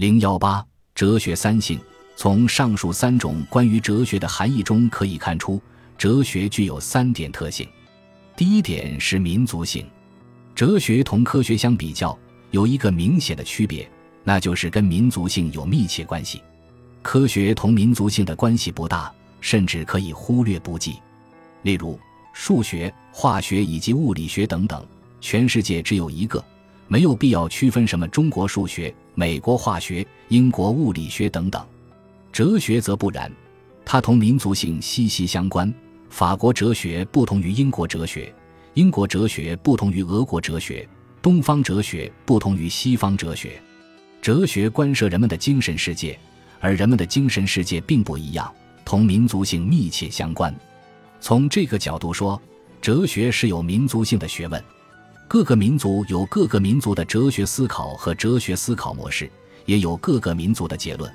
零幺八哲学三性，从上述三种关于哲学的含义中可以看出，哲学具有三点特性。第一点是民族性，哲学同科学相比较，有一个明显的区别，那就是跟民族性有密切关系。科学同民族性的关系不大，甚至可以忽略不计。例如，数学、化学以及物理学等等，全世界只有一个。没有必要区分什么中国数学、美国化学、英国物理学等等，哲学则不然，它同民族性息息相关。法国哲学不同于英国哲学，英国哲学不同于俄国哲学，东方哲学不同于西方哲学。哲学关涉人们的精神世界，而人们的精神世界并不一样，同民族性密切相关。从这个角度说，哲学是有民族性的学问。各个民族有各个民族的哲学思考和哲学思考模式，也有各个民族的结论。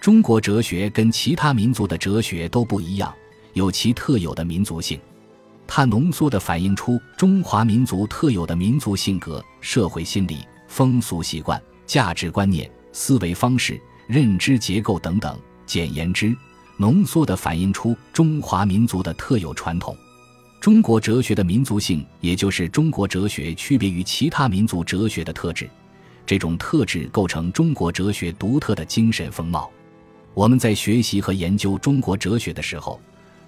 中国哲学跟其他民族的哲学都不一样，有其特有的民族性。它浓缩地反映出中华民族特有的民族性格、社会心理、风俗习惯、价值观念、思维方式、认知结构等等。简言之，浓缩地反映出中华民族的特有传统。中国哲学的民族性，也就是中国哲学区别于其他民族哲学的特质，这种特质构成中国哲学独特的精神风貌。我们在学习和研究中国哲学的时候，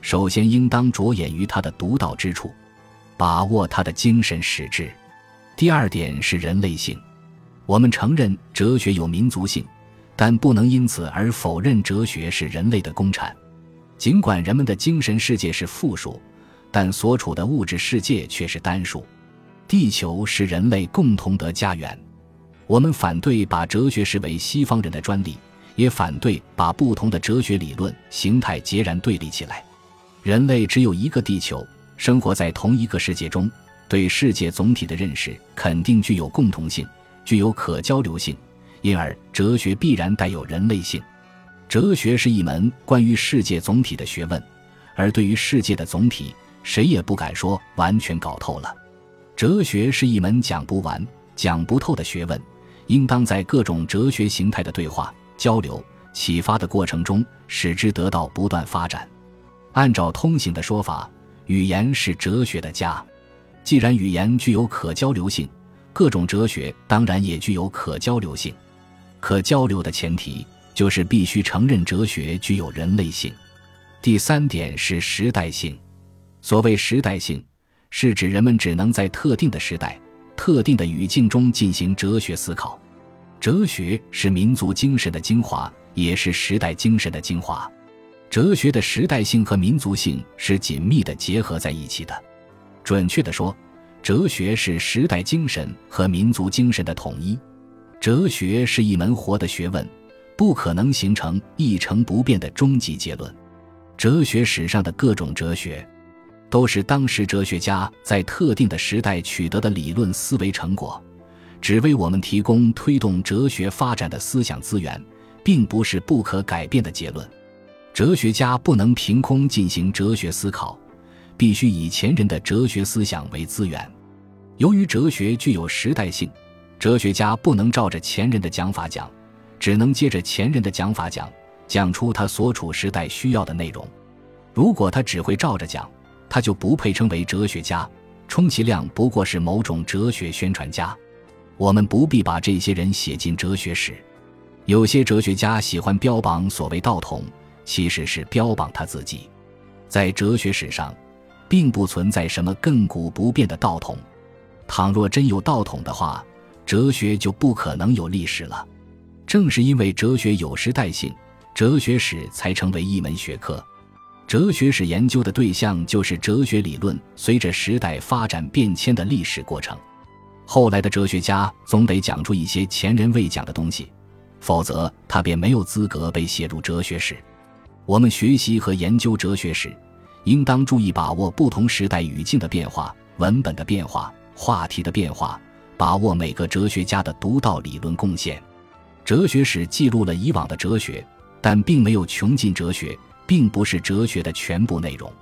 首先应当着眼于它的独到之处，把握它的精神实质。第二点是人类性，我们承认哲学有民族性，但不能因此而否认哲学是人类的公产。尽管人们的精神世界是复数。但所处的物质世界却是单数，地球是人类共同的家园。我们反对把哲学视为西方人的专利，也反对把不同的哲学理论形态截然对立起来。人类只有一个地球，生活在同一个世界中，对世界总体的认识肯定具有共同性，具有可交流性，因而哲学必然带有人类性。哲学是一门关于世界总体的学问，而对于世界的总体。谁也不敢说完全搞透了。哲学是一门讲不完、讲不透的学问，应当在各种哲学形态的对话、交流、启发的过程中，使之得到不断发展。按照通行的说法，语言是哲学的家。既然语言具有可交流性，各种哲学当然也具有可交流性。可交流的前提就是必须承认哲学具有人类性。第三点是时代性。所谓时代性，是指人们只能在特定的时代、特定的语境中进行哲学思考。哲学是民族精神的精华，也是时代精神的精华。哲学的时代性和民族性是紧密的结合在一起的。准确的说，哲学是时代精神和民族精神的统一。哲学是一门活的学问，不可能形成一成不变的终极结论。哲学史上的各种哲学。都是当时哲学家在特定的时代取得的理论思维成果，只为我们提供推动哲学发展的思想资源，并不是不可改变的结论。哲学家不能凭空进行哲学思考，必须以前人的哲学思想为资源。由于哲学具有时代性，哲学家不能照着前人的讲法讲，只能接着前人的讲法讲，讲出他所处时代需要的内容。如果他只会照着讲，他就不配称为哲学家，充其量不过是某种哲学宣传家。我们不必把这些人写进哲学史。有些哲学家喜欢标榜所谓道统，其实是标榜他自己。在哲学史上，并不存在什么亘古不变的道统。倘若真有道统的话，哲学就不可能有历史了。正是因为哲学有时代性，哲学史才成为一门学科。哲学史研究的对象就是哲学理论随着时代发展变迁的历史过程。后来的哲学家总得讲出一些前人未讲的东西，否则他便没有资格被写入哲学史。我们学习和研究哲学史，应当注意把握不同时代语境的变化、文本的变化、话题的变化，把握每个哲学家的独到理论贡献。哲学史记录了以往的哲学，但并没有穷尽哲学。并不是哲学的全部内容。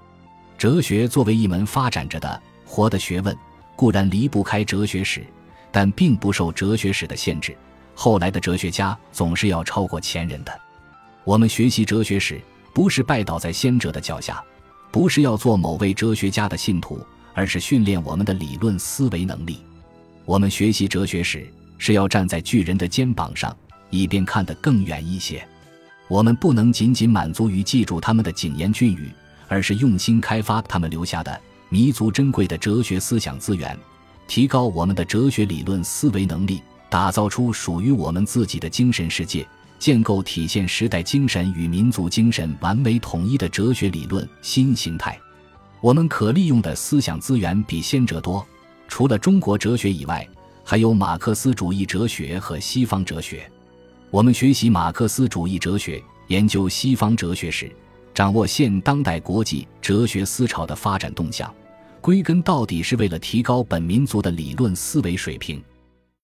哲学作为一门发展着的活的学问，固然离不开哲学史，但并不受哲学史的限制，后来的哲学家总是要超过前人的。我们学习哲学史，不是拜倒在先者的脚下，不是要做某位哲学家的信徒，而是训练我们的理论思维能力。我们学习哲学史，是要站在巨人的肩膀上，以便看得更远一些。我们不能仅仅满足于记住他们的谨言俊语，而是用心开发他们留下的弥足珍贵的哲学思想资源，提高我们的哲学理论思维能力。打造出属于我们自己的精神世界，建构体现时代精神与民族精神完美统一的哲学理论新形态。我们可利用的思想资源比先者多。除了中国哲学以外，还有马克思主义哲学和西方哲学。我们学习马克思主义哲学，研究西方哲学时，掌握现当代国际哲学思潮的发展动向，归根到底是为了提高本民族的理论思维水平。